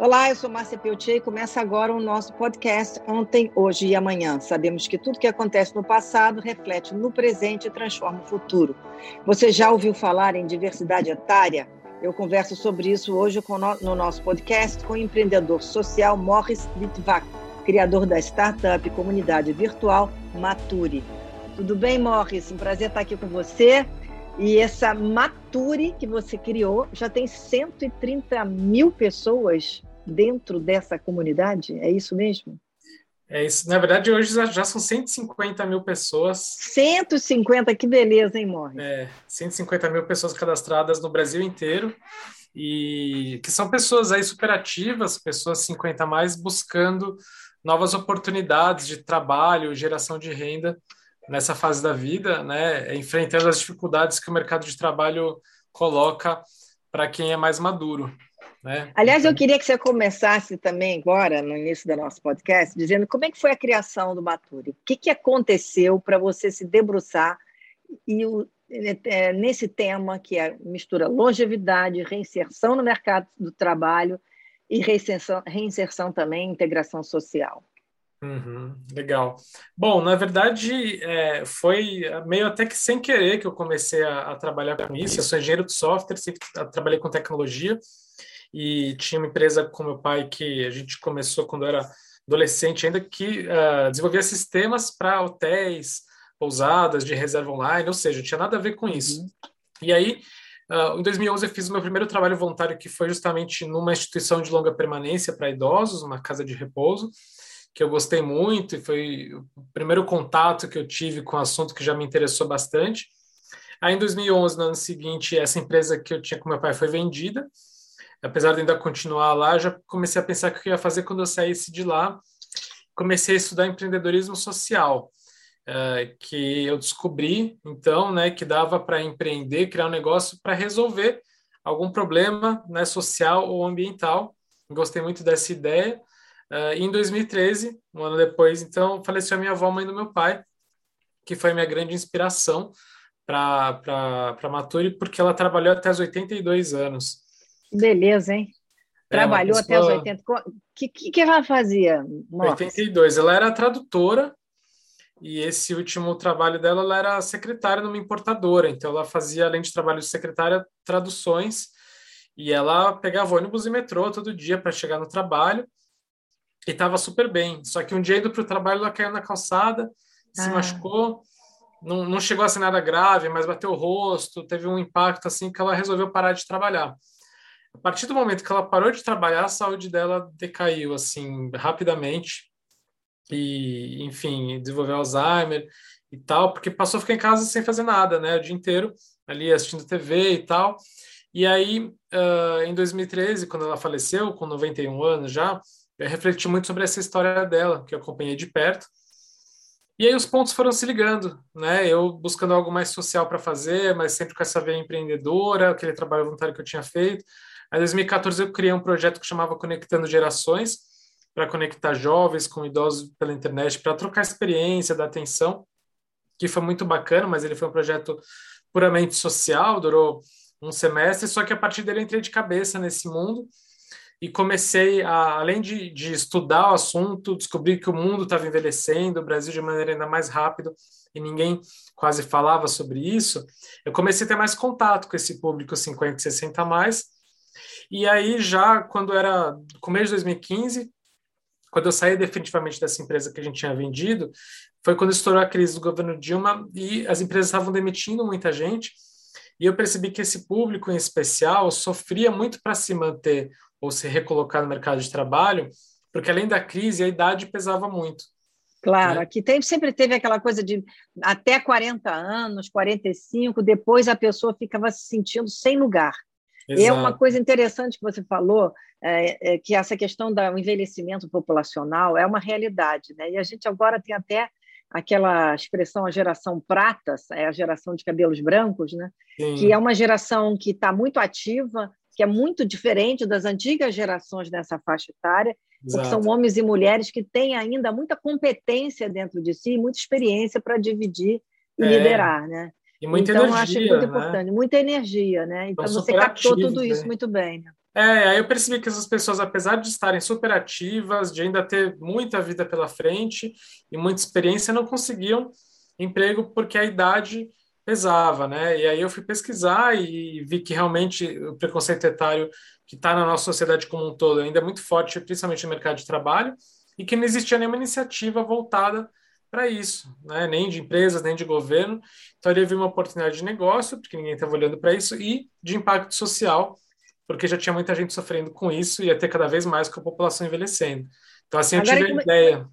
Olá, eu sou Márcia Peltier e começa agora o nosso podcast Ontem, Hoje e Amanhã. Sabemos que tudo que acontece no passado reflete no presente e transforma o futuro. Você já ouviu falar em diversidade etária? Eu converso sobre isso hoje no nosso podcast com o empreendedor social Morris Litvak, criador da startup comunidade virtual Mature. Tudo bem, Morris? Um prazer estar aqui com você. E essa Mature que você criou já tem 130 mil pessoas dentro dessa comunidade? É isso mesmo? É isso. Na verdade, hoje já são 150 mil pessoas. 150, que beleza, hein, Morre? É, 150 mil pessoas cadastradas no Brasil inteiro e que são pessoas aí superativas, pessoas 50 a mais, buscando novas oportunidades de trabalho, geração de renda nessa fase da vida, né? Enfrentando as dificuldades que o mercado de trabalho coloca para quem é mais maduro. Né? Aliás, eu então queria que você começasse também agora, no início do nosso podcast, dizendo como é que foi a criação do Maturi. O que, que aconteceu para você se debruçar e o, é, nesse tema que é mistura longevidade, reinserção no mercado do trabalho e reinserção, reinserção também, integração social. Uhum, legal. Bom, na verdade, é, foi meio até que sem querer que eu comecei a, a trabalhar com isso. Eu sou engenheiro de software, sempre trabalhei com tecnologia e tinha uma empresa com meu pai que a gente começou quando era adolescente ainda que uh, desenvolvia sistemas para hotéis, pousadas de reserva online, ou seja, não tinha nada a ver com isso. Uhum. E aí, uh, em 2011 eu fiz o meu primeiro trabalho voluntário que foi justamente numa instituição de longa permanência para idosos, uma casa de repouso, que eu gostei muito e foi o primeiro contato que eu tive com o assunto que já me interessou bastante. Aí em 2011, no ano seguinte, essa empresa que eu tinha com meu pai foi vendida apesar de ainda continuar lá, já comecei a pensar o que eu ia fazer quando eu saísse de lá. Comecei a estudar empreendedorismo social, uh, que eu descobri, então, né, que dava para empreender, criar um negócio para resolver algum problema né, social ou ambiental. Gostei muito dessa ideia. Uh, em 2013, um ano depois, então, faleceu a minha avó, mãe do meu pai, que foi minha grande inspiração para a Maturi, porque ela trabalhou até os 82 anos. Beleza, hein? É, Trabalhou é pessoa... até os 80. O que, que, que ela fazia? Nossa. 82. Ela era tradutora e esse último trabalho dela, ela era secretária numa importadora. Então, ela fazia, além de trabalho de secretária, traduções. E ela pegava ônibus e metrô todo dia para chegar no trabalho. E estava super bem. Só que um dia indo para o trabalho, ela caiu na calçada, ah. se machucou. Não, não chegou a ser nada grave, mas bateu o rosto, teve um impacto assim que ela resolveu parar de trabalhar. A partir do momento que ela parou de trabalhar, a saúde dela decaiu assim rapidamente e, enfim, desenvolveu Alzheimer e tal, porque passou a ficar em casa sem fazer nada, né, o dia inteiro ali assistindo TV e tal. E aí, uh, em 2013, quando ela faleceu, com 91 anos já, eu refleti muito sobre essa história dela, que eu acompanhei de perto. E aí os pontos foram se ligando, né? Eu buscando algo mais social para fazer, mas sempre com essa veia empreendedora, aquele trabalho voluntário que eu tinha feito. Em 2014 eu criei um projeto que chamava Conectando Gerações, para conectar jovens com idosos pela internet, para trocar experiência, dar atenção, que foi muito bacana, mas ele foi um projeto puramente social, durou um semestre, só que a partir dele eu entrei de cabeça nesse mundo e comecei a, além de, de estudar o assunto, descobrir que o mundo estava envelhecendo, o Brasil de maneira ainda mais rápida, e ninguém quase falava sobre isso, eu comecei a ter mais contato com esse público 50, 60 a mais, e aí, já quando era começo de 2015, quando eu saí definitivamente dessa empresa que a gente tinha vendido, foi quando estourou a crise do governo Dilma e as empresas estavam demitindo muita gente. E eu percebi que esse público em especial sofria muito para se manter ou se recolocar no mercado de trabalho, porque além da crise, a idade pesava muito. Claro, né? aqui tem, sempre teve aquela coisa de até 40 anos, 45, depois a pessoa ficava se sentindo sem lugar. Exato. E é uma coisa interessante que você falou, é, é, que essa questão do envelhecimento populacional é uma realidade, né? E a gente agora tem até aquela expressão a geração prata, é a geração de cabelos brancos, né? Sim. Que é uma geração que está muito ativa, que é muito diferente das antigas gerações nessa faixa etária, Exato. porque são homens e mulheres que têm ainda muita competência dentro de si, muita experiência para dividir e é. liderar, né? E muita então, energia. acho muito né? importante, muita energia, né? Então, você captou tudo isso né? muito bem. Né? É, aí eu percebi que essas pessoas, apesar de estarem super ativas, de ainda ter muita vida pela frente e muita experiência, não conseguiam emprego porque a idade pesava, né? E aí eu fui pesquisar e vi que realmente o preconceito etário que está na nossa sociedade como um todo ainda é muito forte, principalmente no mercado de trabalho, e que não existia nenhuma iniciativa voltada para isso, né? nem de empresas, nem de governo. Então, ele viu uma oportunidade de negócio, porque ninguém estava olhando para isso, e de impacto social, porque já tinha muita gente sofrendo com isso e ia ter cada vez mais com a população envelhecendo. Então, assim, eu Agora, tive a ideia.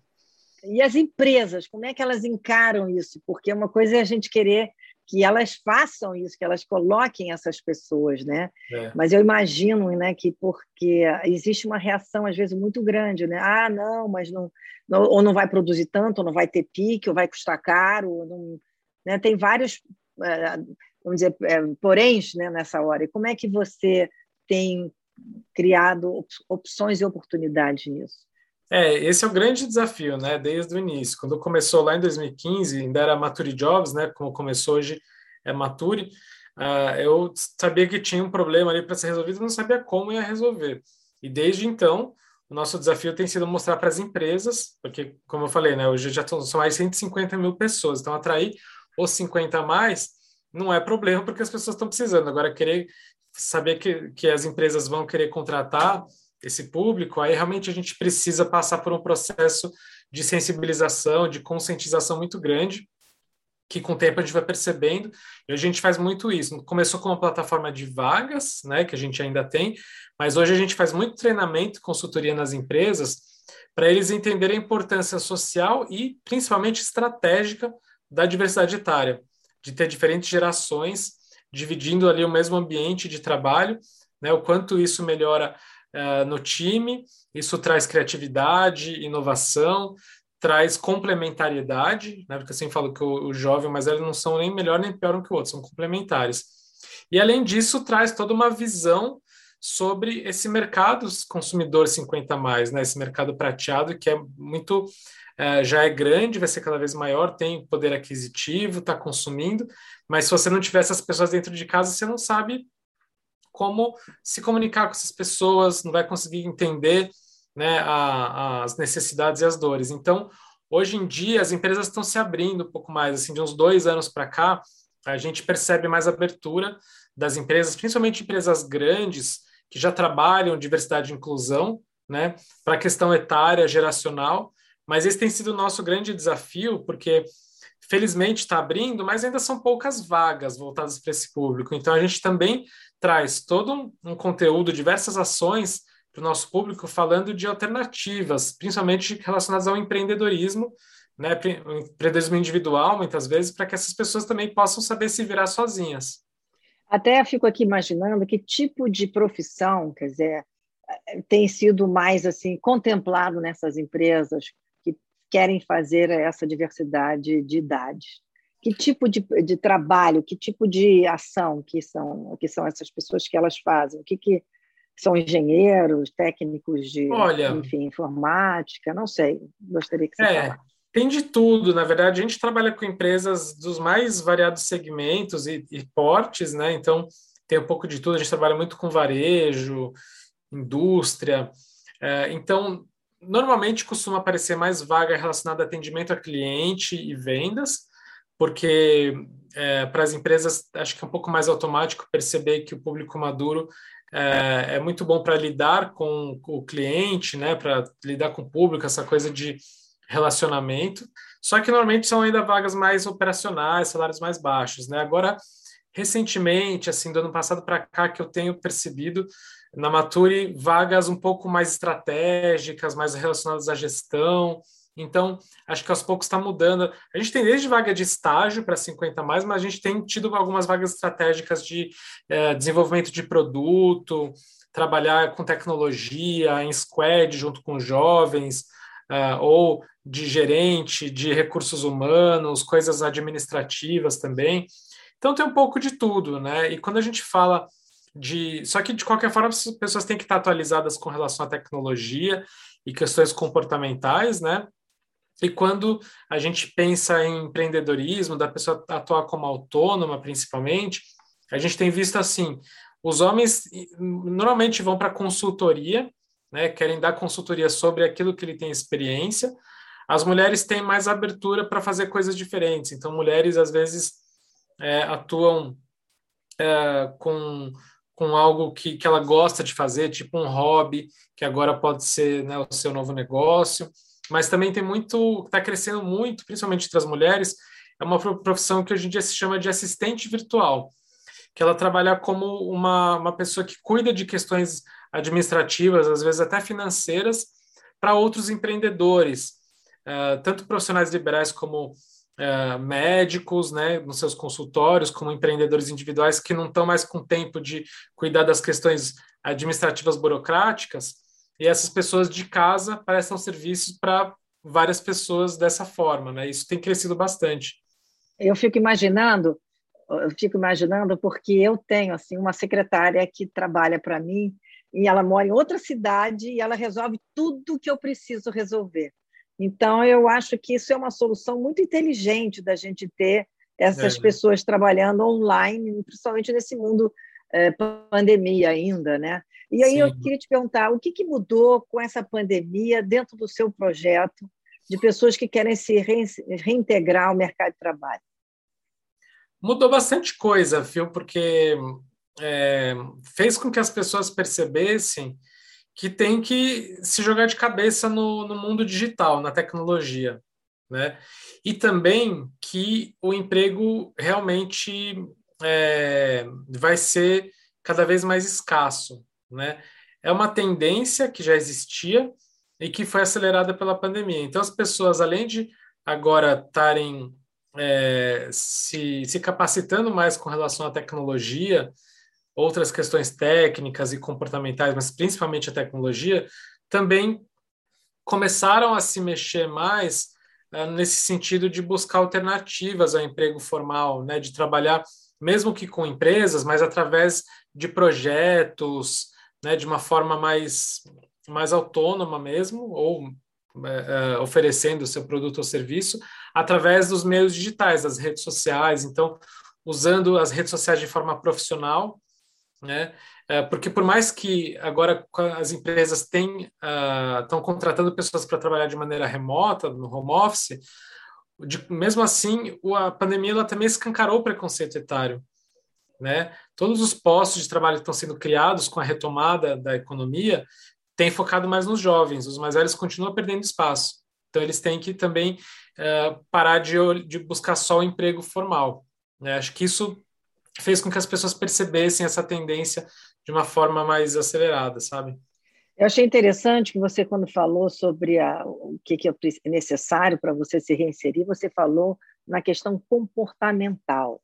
E as empresas, como é que elas encaram isso? Porque uma coisa é a gente querer que elas façam isso, que elas coloquem essas pessoas, né? É. Mas eu imagino, né, que porque existe uma reação às vezes muito grande, né? Ah, não, mas não, ou não vai produzir tanto, ou não vai ter pique, ou vai custar caro, não, né? Tem vários, é, vamos dizer, é, poréns, né, nessa hora. E como é que você tem criado opções e oportunidades nisso? É, esse é o grande desafio, né? Desde o início. Quando começou lá em 2015, ainda era Mature Jobs, né? Como começou hoje é Mature. Uh, eu sabia que tinha um problema ali para ser resolvido, não sabia como ia resolver. E desde então, nosso desafio tem sido mostrar para as empresas, porque, como eu falei, né? Hoje já são mais 150 mil pessoas, então atrair os 50 a mais não é problema, porque as pessoas estão precisando. Agora, querer saber que, que as empresas vão querer contratar esse público, aí realmente a gente precisa passar por um processo de sensibilização, de conscientização muito grande, que com o tempo a gente vai percebendo, e a gente faz muito isso. Começou com uma plataforma de vagas, né, que a gente ainda tem, mas hoje a gente faz muito treinamento, consultoria nas empresas, para eles entenderem a importância social e principalmente estratégica da diversidade etária, de ter diferentes gerações dividindo ali o mesmo ambiente de trabalho, né, o quanto isso melhora uh, no time, isso traz criatividade, inovação, traz complementariedade, né? porque assim falo que o, o jovem, mas eles não são nem melhor nem pior que o outro, são complementares. E além disso, traz toda uma visão sobre esse mercado consumidor 50 mais, né? Esse mercado prateado que é muito uh, já é grande, vai ser cada vez maior, tem poder aquisitivo, está consumindo, mas se você não tiver essas pessoas dentro de casa, você não sabe como se comunicar com essas pessoas, não vai conseguir entender né, a, as necessidades e as dores. Então, hoje em dia, as empresas estão se abrindo um pouco mais, assim, de uns dois anos para cá, a gente percebe mais abertura das empresas, principalmente empresas grandes, que já trabalham diversidade e inclusão, né, para a questão etária, geracional, mas esse tem sido o nosso grande desafio, porque felizmente está abrindo, mas ainda são poucas vagas voltadas para esse público. Então, a gente também traz todo um, um conteúdo, diversas ações para o nosso público falando de alternativas, principalmente relacionadas ao empreendedorismo, né, empreendedorismo individual, muitas vezes, para que essas pessoas também possam saber se virar sozinhas. Até fico aqui imaginando que tipo de profissão, quer dizer, tem sido mais assim contemplado nessas empresas que querem fazer essa diversidade de idades que tipo de, de trabalho, que tipo de ação que são, que são essas pessoas que elas fazem? O que, que são engenheiros, técnicos de Olha, enfim, informática? Não sei, gostaria que você é, falasse. Tem de tudo, na verdade, a gente trabalha com empresas dos mais variados segmentos e, e portes, né? Então, tem um pouco de tudo, a gente trabalha muito com varejo, indústria. É, então, normalmente costuma aparecer mais vaga relacionada a atendimento a cliente e vendas, porque é, para as empresas acho que é um pouco mais automático perceber que o público maduro é, é muito bom para lidar com, o cliente, né, para lidar com o público, essa coisa de relacionamento. Só que normalmente são ainda vagas mais operacionais, salários mais baixos, né? Agora, recentemente, assim, do ano passado para cá, que eu tenho percebido na Mature vagas um pouco mais estratégicas, mais relacionadas à gestão, então, acho que aos poucos está mudando. A gente tem desde vaga de estágio para 50 mais, mas a gente tem tido algumas vagas estratégicas de é, desenvolvimento de produto, trabalhar com tecnologia, em squad junto com jovens, é, ou de gerente, de recursos humanos, coisas administrativas também. Então tem um pouco de tudo, né? E quando a gente fala de. Só que, de qualquer forma, as pessoas têm que estar atualizadas com relação à tecnologia e questões comportamentais, né? E quando a gente pensa em empreendedorismo, da pessoa atuar como autônoma, principalmente, a gente tem visto assim os homens normalmente vão para consultoria, né, querem dar consultoria sobre aquilo que ele tem experiência. As mulheres têm mais abertura para fazer coisas diferentes. Então, mulheres às vezes é, atuam é, com, com algo que, que ela gosta de fazer, tipo um hobby, que agora pode ser né, o seu novo negócio. Mas também tem muito, está crescendo muito, principalmente entre as mulheres, é uma profissão que hoje em dia se chama de assistente virtual, que ela trabalha como uma, uma pessoa que cuida de questões administrativas, às vezes até financeiras, para outros empreendedores, uh, tanto profissionais liberais como uh, médicos, né, nos seus consultórios, como empreendedores individuais que não estão mais com tempo de cuidar das questões administrativas burocráticas, e essas pessoas de casa prestam serviços para várias pessoas dessa forma, né? Isso tem crescido bastante. Eu fico imaginando, eu fico imaginando porque eu tenho assim uma secretária que trabalha para mim e ela mora em outra cidade e ela resolve tudo que eu preciso resolver. Então eu acho que isso é uma solução muito inteligente da gente ter essas é. pessoas trabalhando online, principalmente nesse mundo é, pandemia ainda, né? E aí Sim. eu queria te perguntar, o que, que mudou com essa pandemia dentro do seu projeto de pessoas que querem se reintegrar ao mercado de trabalho? Mudou bastante coisa, viu? Porque é, fez com que as pessoas percebessem que tem que se jogar de cabeça no, no mundo digital, na tecnologia, né? E também que o emprego realmente é, vai ser cada vez mais escasso, né? É uma tendência que já existia e que foi acelerada pela pandemia. Então, as pessoas, além de agora estarem é, se, se capacitando mais com relação à tecnologia, outras questões técnicas e comportamentais, mas principalmente a tecnologia, também começaram a se mexer mais é, nesse sentido de buscar alternativas ao emprego formal, né, de trabalhar mesmo que com empresas, mas através de projetos, né, de uma forma mais, mais autônoma mesmo, ou é, é, oferecendo o seu produto ou serviço, através dos meios digitais, das redes sociais. Então, usando as redes sociais de forma profissional, né? É, porque por mais que agora as empresas têm, estão uh, contratando pessoas para trabalhar de maneira remota, no home office, de, mesmo assim, a pandemia ela também escancarou o preconceito etário. Né? Todos os postos de trabalho que estão sendo criados com a retomada da economia têm focado mais nos jovens, os mais velhos continuam perdendo espaço. Então, eles têm que também uh, parar de, de, buscar só o emprego formal. Né? Acho que isso fez com que as pessoas percebessem essa tendência de uma forma mais acelerada, sabe? Eu achei interessante que você, quando falou sobre a, o que, que é necessário para você se reinserir, você falou na questão comportamental.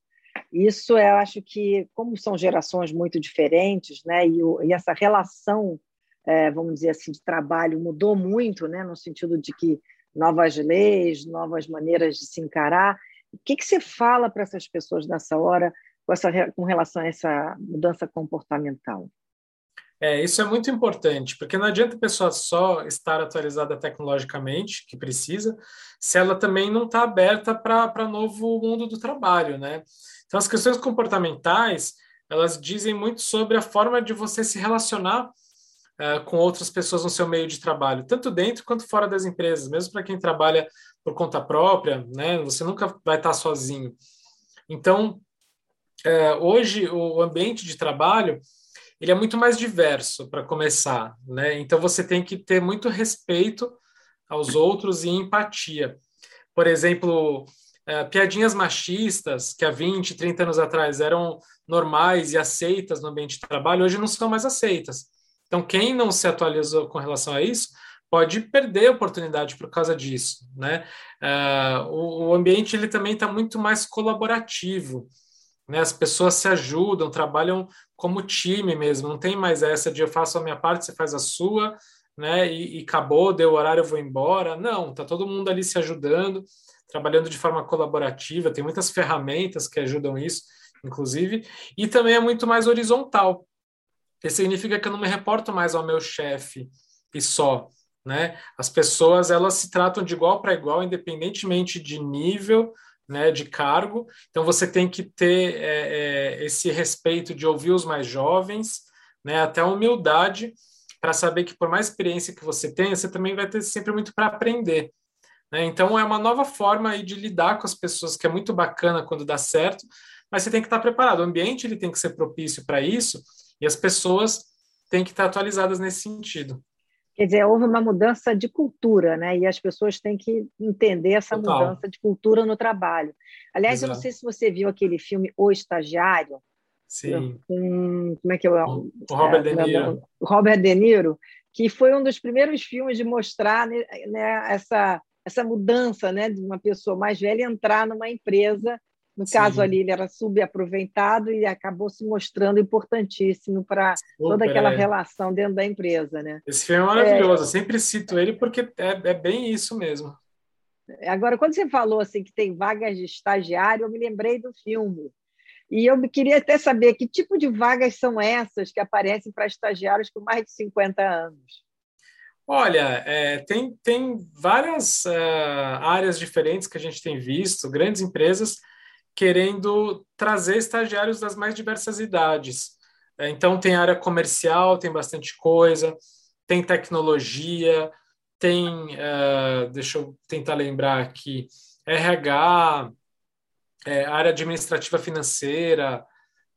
Isso eu acho que, como são gerações muito diferentes, né, e, o, e essa relação, é, vamos dizer assim, de trabalho mudou muito, né, no sentido de que novas leis, novas maneiras de se encarar. O que, que você fala para essas pessoas nessa hora com, essa, com relação a essa mudança comportamental? É, isso é muito importante, porque não adianta a pessoa só estar atualizada tecnologicamente, que precisa, se ela também não está aberta para novo mundo do trabalho, né? Então, as questões comportamentais, elas dizem muito sobre a forma de você se relacionar uh, com outras pessoas no seu meio de trabalho, tanto dentro quanto fora das empresas, mesmo para quem trabalha por conta própria, né? Você nunca vai estar sozinho. Então, uh, hoje, o ambiente de trabalho ele é muito mais diverso para começar, né? Então você tem que ter muito respeito aos outros e empatia. Por exemplo, é, piadinhas machistas que há 20, 30 anos atrás eram normais e aceitas no ambiente de trabalho, hoje não são mais aceitas. Então, quem não se atualizou com relação a isso pode perder a oportunidade por causa disso, né? Uh, o, o ambiente ele também está muito mais colaborativo. Né? As pessoas se ajudam, trabalham como time mesmo, não tem mais essa de eu faço a minha parte, você faz a sua, né? E, e acabou, deu horário, eu vou embora. Não, tá todo mundo ali se ajudando, trabalhando de forma colaborativa, tem muitas ferramentas que ajudam isso, inclusive, e também é muito mais horizontal. Isso significa que eu não me reporto mais ao meu chefe e só, né? As pessoas elas se tratam de igual para igual, independentemente de nível, né, de cargo. Então você tem que ter é, é, esse respeito de ouvir os mais jovens, né, até humildade para saber que por mais experiência que você tenha, você também vai ter sempre muito para aprender. Né? Então é uma nova forma de lidar com as pessoas que é muito bacana quando dá certo, mas você tem que estar preparado. O ambiente ele tem que ser propício para isso e as pessoas têm que estar atualizadas nesse sentido. Quer dizer, houve uma mudança de cultura, né? E as pessoas têm que entender essa Total. mudança de cultura no trabalho. Aliás, Exato. eu não sei se você viu aquele filme O Estagiário. Sim. Com, como é que é? O, o Robert é, De Niro. Robert De Niro, que foi um dos primeiros filmes de mostrar né, essa, essa mudança né, de uma pessoa mais velha entrar numa empresa no Sim. caso ali, ele era subaproveitado e acabou se mostrando importantíssimo para toda aquela é. relação dentro da empresa, né? Esse filme é maravilhoso, é... eu sempre cito ele porque é, é bem isso mesmo. Agora, quando você falou assim que tem vagas de estagiário, eu me lembrei do filme. E eu queria até saber que tipo de vagas são essas que aparecem para estagiários com mais de 50 anos. Olha, é, tem, tem várias uh, áreas diferentes que a gente tem visto, grandes empresas querendo trazer estagiários das mais diversas idades. É, então, tem área comercial, tem bastante coisa, tem tecnologia, tem, uh, deixa eu tentar lembrar aqui, RH, é, área administrativa financeira,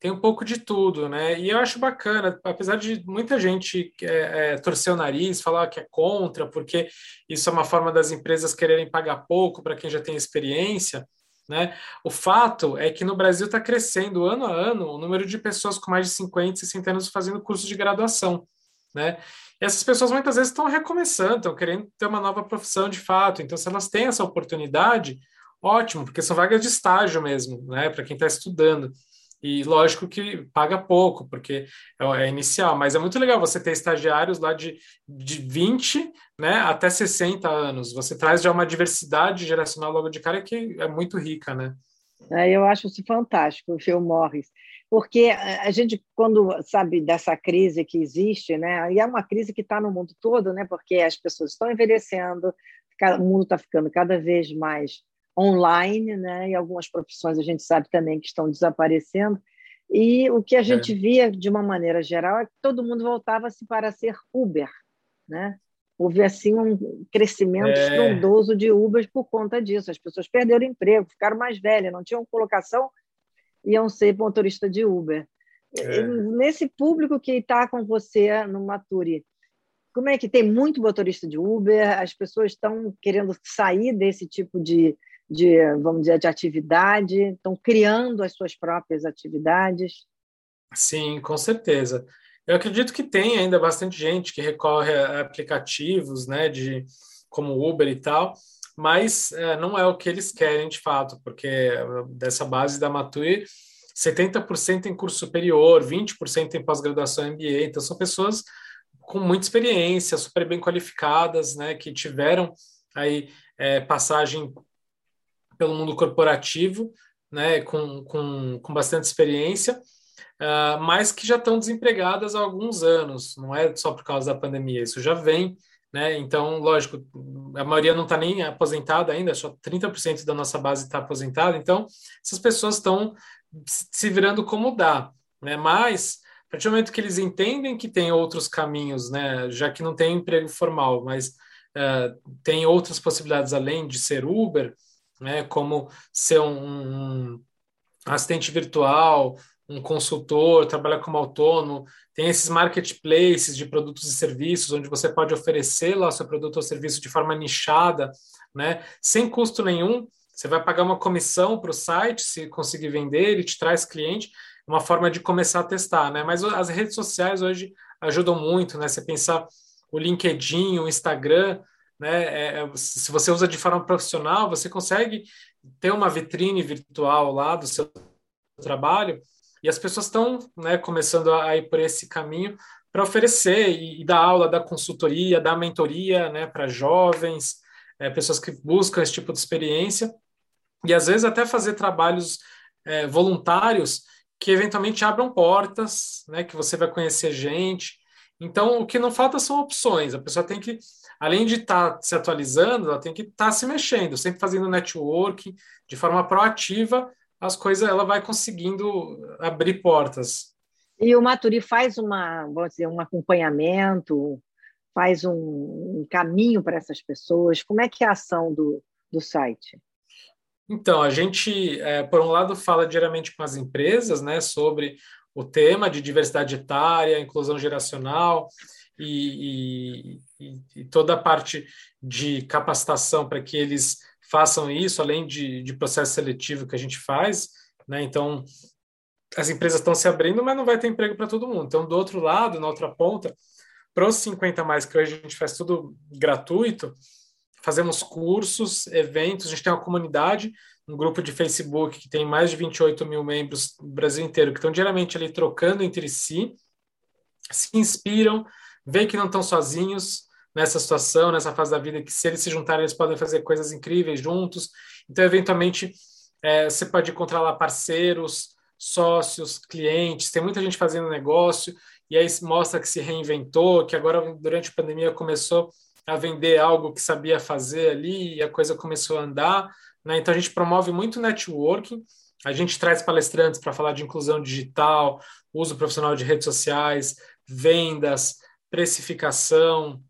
tem um pouco de tudo, né? E eu acho bacana, apesar de muita gente é, é, torcer o nariz, falar que é contra, porque isso é uma forma das empresas quererem pagar pouco para quem já tem experiência, né? O fato é que no Brasil está crescendo ano a ano o número de pessoas com mais de 50, 60 anos fazendo curso de graduação. Né? E essas pessoas muitas vezes estão recomeçando, estão querendo ter uma nova profissão de fato. Então, se elas têm essa oportunidade, ótimo, porque são vagas de estágio mesmo, né? para quem está estudando. E lógico que paga pouco, porque é, é, inicial, mas é muito legal você ter estagiários lá de, de 20 né, até 60 anos. Você traz já uma diversidade geracional logo de cara que é muito rica, né? É, eu acho isso fantástico, o Phil Morris, porque a gente, quando sabe dessa crise que existe, né, e é uma crise que está no mundo todo, né, porque as pessoas estão envelhecendo, o mundo está ficando cada vez mais online, né? E algumas profissões a gente sabe também que estão desaparecendo. E o que a é. gente é. via de uma maneira geral é que todo mundo voltava-se para ser Uber, né? Houve assim um crescimento é. estrondoso de Uber por conta disso. As pessoas perderam emprego, ficaram mais velhas, não tinham colocação, iam ser motorista de Uber. É. Nesse público que está com você no Maturi, como é que tem muito motorista de Uber? As pessoas estão querendo sair desse tipo de, de, vamos dizer, de atividade, estão criando as suas próprias atividades? Sim, com certeza. Eu acredito que tem ainda bastante gente que recorre a aplicativos, né, de como Uber e tal, mas é, não é o que eles querem de fato, porque dessa base da Matui, 70% em curso superior, 20% em pós-graduação MBA, então são pessoas com muita experiência, super bem qualificadas, né, que tiveram aí é, passagem pelo mundo corporativo, né, com, com, com bastante experiência, uh, mas que já estão desempregadas há alguns anos, não é só por causa da pandemia, isso já vem, né, então, lógico, a maioria não está nem aposentada ainda, só 30% da nossa base está aposentada, então, essas pessoas estão se virando como dá, né, mas, a partir do momento que eles entendem que tem outros caminhos, né, já que não tem emprego formal, mas uh, tem outras possibilidades além de ser Uber, né, como ser um, um assistente virtual, um consultor, trabalhar como autônomo, tem esses marketplaces de produtos e serviços, onde você pode oferecer lá seu produto ou serviço de forma nichada, né, sem custo nenhum. Você vai pagar uma comissão para o site, se conseguir vender, ele te traz cliente, uma forma de começar a testar, né? Mas as redes sociais hoje ajudam muito, né? Você pensar o LinkedIn, o Instagram, né? É, é, se você usa de forma profissional, você consegue ter uma vitrine virtual lá do seu trabalho e as pessoas estão né, começando a ir por esse caminho para oferecer e, e, dar aula, dar consultoria, dar mentoria né, para jovens, é, pessoas que buscam esse tipo de experiência e às vezes até fazer trabalhos é, voluntários que eventualmente abram portas, né, que você vai conhecer gente Então, o que não falta são opções. A pessoa tem que, além de estar tá se atualizando, ela tem que estar tá se mexendo, sempre fazendo networking de forma proativa. As coisas ela vai conseguindo abrir portas. E o Maturi faz uma, vamos dizer, um acompanhamento, faz um, um caminho para essas pessoas. Como é que é a ação do, do site? Então, a gente, é, por um lado, fala diariamente com as empresas né, sobre o tema de diversidade etária, inclusão geracional e, e, e toda a parte de capacitação para que eles façam isso, além de, de processo seletivo que a gente faz. Né? Então, as empresas estão se abrindo, mas não vai ter emprego para todo mundo. Então, do outro lado, na outra ponta, para os 50 mais, que hoje a gente faz tudo gratuito, fazemos cursos, eventos, a gente tem uma comunidade, um grupo de Facebook que tem mais de 28 mil membros no Brasil inteiro, que estão diariamente ali trocando entre si, se inspiram, veem que não estão sozinhos nessa situação, nessa fase da vida, que se eles se juntarem, eles podem fazer coisas incríveis juntos. Então, eventualmente, é, você pode encontrar lá parceiros, sócios, clientes, tem muita gente fazendo negócio, e aí mostra que se reinventou, que agora, durante a pandemia, começou a vender algo que sabia fazer ali e a coisa começou a andar. Né? Então, a gente promove muito networking, a gente traz palestrantes para falar de inclusão digital, uso profissional de redes sociais, vendas, precificação,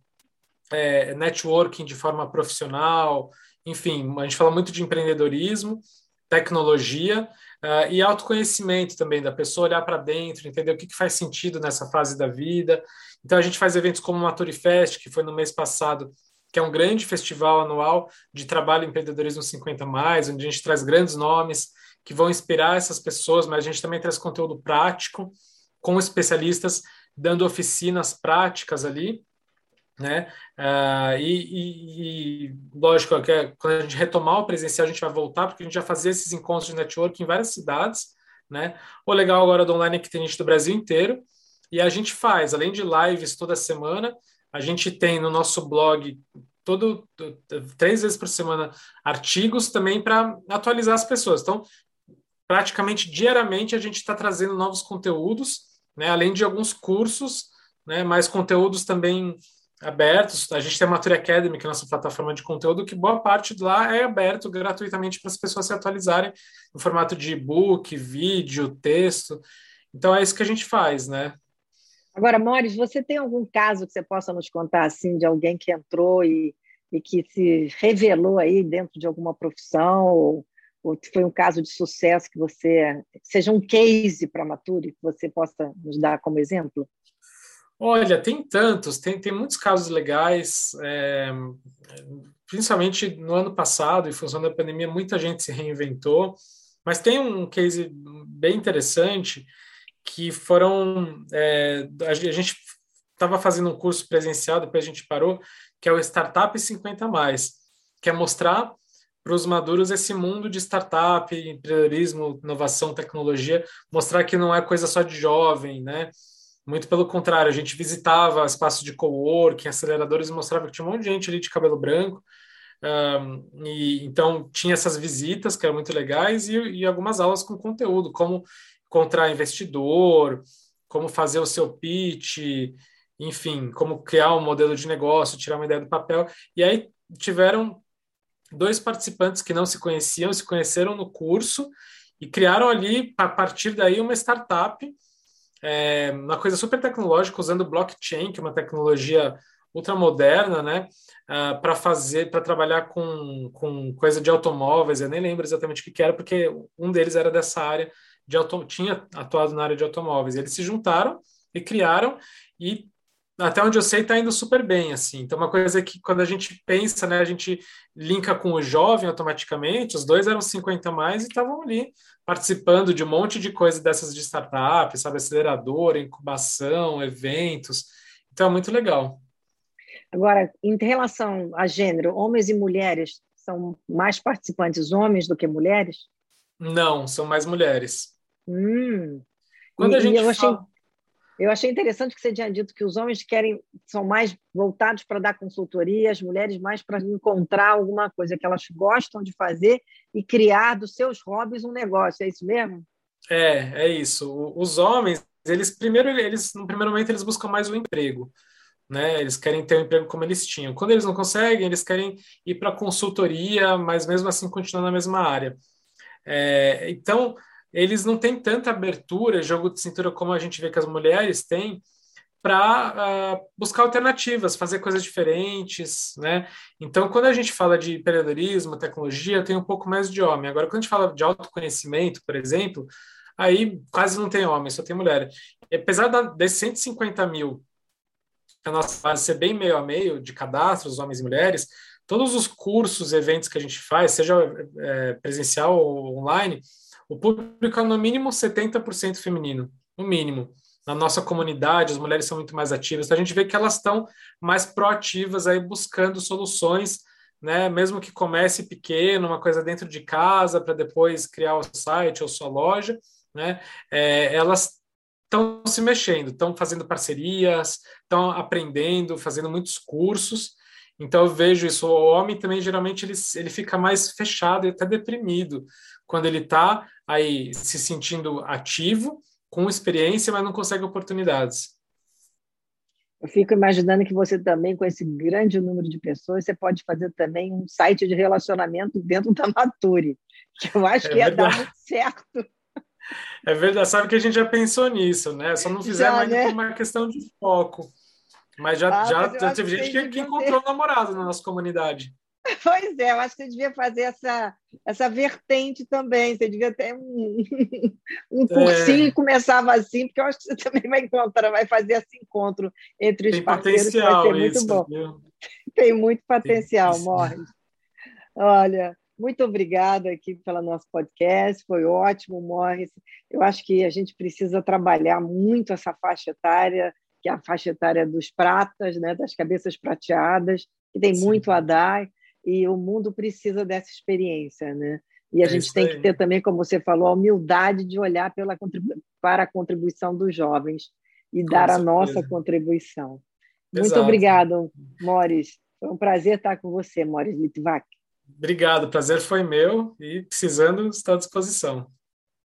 é, networking de forma profissional, enfim, a gente fala muito de empreendedorismo, tecnologia uh, e autoconhecimento também, da pessoa olhar para dentro, entender o que, que, faz sentido nessa fase da vida. Então, a gente faz eventos como o Maturifest, que foi no mês passado, que é um grande festival anual de trabalho e empreendedorismo 50 mais, onde a gente traz grandes nomes que vão inspirar essas pessoas, mas a gente também traz conteúdo prático com especialistas dando oficinas práticas ali, né? Uh, e, e, e, lógico que é, quando a gente retomar o presencial a gente vai voltar porque a gente já fazia esses encontros de network em várias cidades, né? O legal agora do online é que tem gente do Brasil inteiro e a gente faz, além de lives toda semana, a gente tem no nosso blog todo três vezes por semana artigos também para atualizar as pessoas. Então, praticamente diariamente a gente está trazendo novos conteúdos, né? Além de alguns cursos, né? Mais conteúdos também abertos. A gente tem a Mature Academy, que é a nossa plataforma de conteúdo, que boa parte lá é aberto gratuitamente para as pessoas se atualizarem em formato de e-book, vídeo, texto. Então é isso que a gente faz, né? Agora, Mores, você tem algum caso que você possa nos contar assim de alguém que entrou e, e que se revelou aí dentro de alguma profissão ou, ou foi um caso de sucesso que você seja um case para a Mature que você possa nos dar como exemplo? Olha, tem tantos, tem, tem muitos casos legais, é, principalmente no ano passado, em função da pandemia, muita gente se reinventou, mas tem um case bem interessante que foram. É, a gente estava fazendo um curso presencial, depois a gente parou, que é o Startup 50, que é mostrar para os maduros esse mundo de startup, empreendedorismo, inovação, tecnologia, mostrar que não é coisa só de jovem, né? Muito pelo contrário, a gente visitava espaços de coworking, aceleradores e mostrava que tinha um monte de gente ali de cabelo branco. Um, e então tinha essas visitas que eram muito legais e, e algumas aulas com conteúdo, como encontrar investidor, como fazer o seu pitch, enfim, como criar um modelo de negócio, tirar uma ideia do papel. E aí tiveram dois participantes que não se conheciam, se conheceram no curso e criaram ali, a partir daí, uma startup, é, uma coisa super tecnológica, usando blockchain, que é uma tecnologia ultramoderna, né, uh, para fazer, para trabalhar com, com coisa de automóveis. Eu nem lembro exatamente o que, que era, porque um deles era dessa área de auto, tinha atuado na área de automóveis. Eles se juntaram e criaram e até onde eu sei está indo super bem assim. Então uma coisa que quando a gente pensa, né, a gente linka com o jovem automaticamente. Os dois eram 50 mais e estavam ali participando de um monte de coisa dessas de startup, sabe, acelerador, incubação, eventos. Então é muito legal. Agora, em relação a gênero, homens e mulheres são mais participantes homens do que mulheres? Não, são mais mulheres. Hum. Quando e, a gente eu, achei, eu achei interessante que você tinha dito que os homens querem são mais voltados para dar consultoria, as mulheres mais para encontrar alguma coisa que elas gostam de fazer e criar dos seus hobbies um negócio. É isso mesmo? É, é isso. Os homens eles primeiro eles no primeiro momento eles buscam mais o emprego, né? Eles querem ter um emprego como eles tinham. Quando eles não conseguem, eles querem ir para consultoria, mas mesmo assim continuar na mesma área. É, então eles não têm tanta abertura, jogo de cintura como a gente vê que as mulheres têm para uh, ah, buscar alternativas, fazer coisas diferentes, né? Então, quando a gente fala de empreendedorismo, tecnologia, tem um pouco mais de homem. Agora, quando a gente fala de autoconhecimento, por exemplo, aí quase não tem homem, só tem mulher. E apesar da, desses 150 mil, a nossa base ser bem meio a meio de cadastros, homens e mulheres, todos os cursos, eventos que a gente faz, seja é, presencial ou online, o público é no mínimo 70% feminino, no mínimo na nossa comunidade, as mulheres são muito mais ativas, então a gente vê que elas estão mais proativas aí buscando soluções, né? Mesmo que comece pequeno, uma coisa dentro de casa, para depois criar o site ou sua loja, né? É, elas estão se mexendo, estão fazendo parcerias, estão aprendendo, fazendo muitos cursos. Então eu vejo isso. O homem também geralmente ele, ele fica mais fechado e até deprimido quando ele está aí se sentindo ativo com experiência, mas não consegue oportunidades. Eu fico imaginando que você também, com esse grande número de pessoas, você pode fazer também um site de relacionamento dentro da Nature, que eu acho é que ia verdade. dar muito certo. É verdade, sabe que a gente já pensou nisso, né? Só não fizemos ainda né? por uma questão de foco. Mas já, ah, já, já teve gente que, que encontrou namorado na nossa comunidade. Pois é, eu acho que você devia fazer essa, essa vertente também. Você devia ter um, um cursinho é. que começava assim, porque eu acho que você também vai encontrar, vai fazer esse encontro entre os Tem parceiros, que vai ser muito isso, bom. Viu? Tem muito potencial, Morris. Olha, muito obrigada aqui pelo nosso podcast, foi ótimo, Morris. Eu acho que a gente precisa trabalhar muito essa faixa etária, que é a faixa etária dos pratas, né, das cabeças prateadas, que tem Sim. muito a dar e o mundo precisa dessa experiência, né? E a é gente tem que ter também, como você falou, a humildade de olhar pela para a contribuição dos jovens e Com dar certeza. a nossa contribuição. Exato. Muito obrigado, Mores. Foi um prazer estar com você, Mores Litvak. Obrigado, o prazer foi meu e precisando, estou à disposição.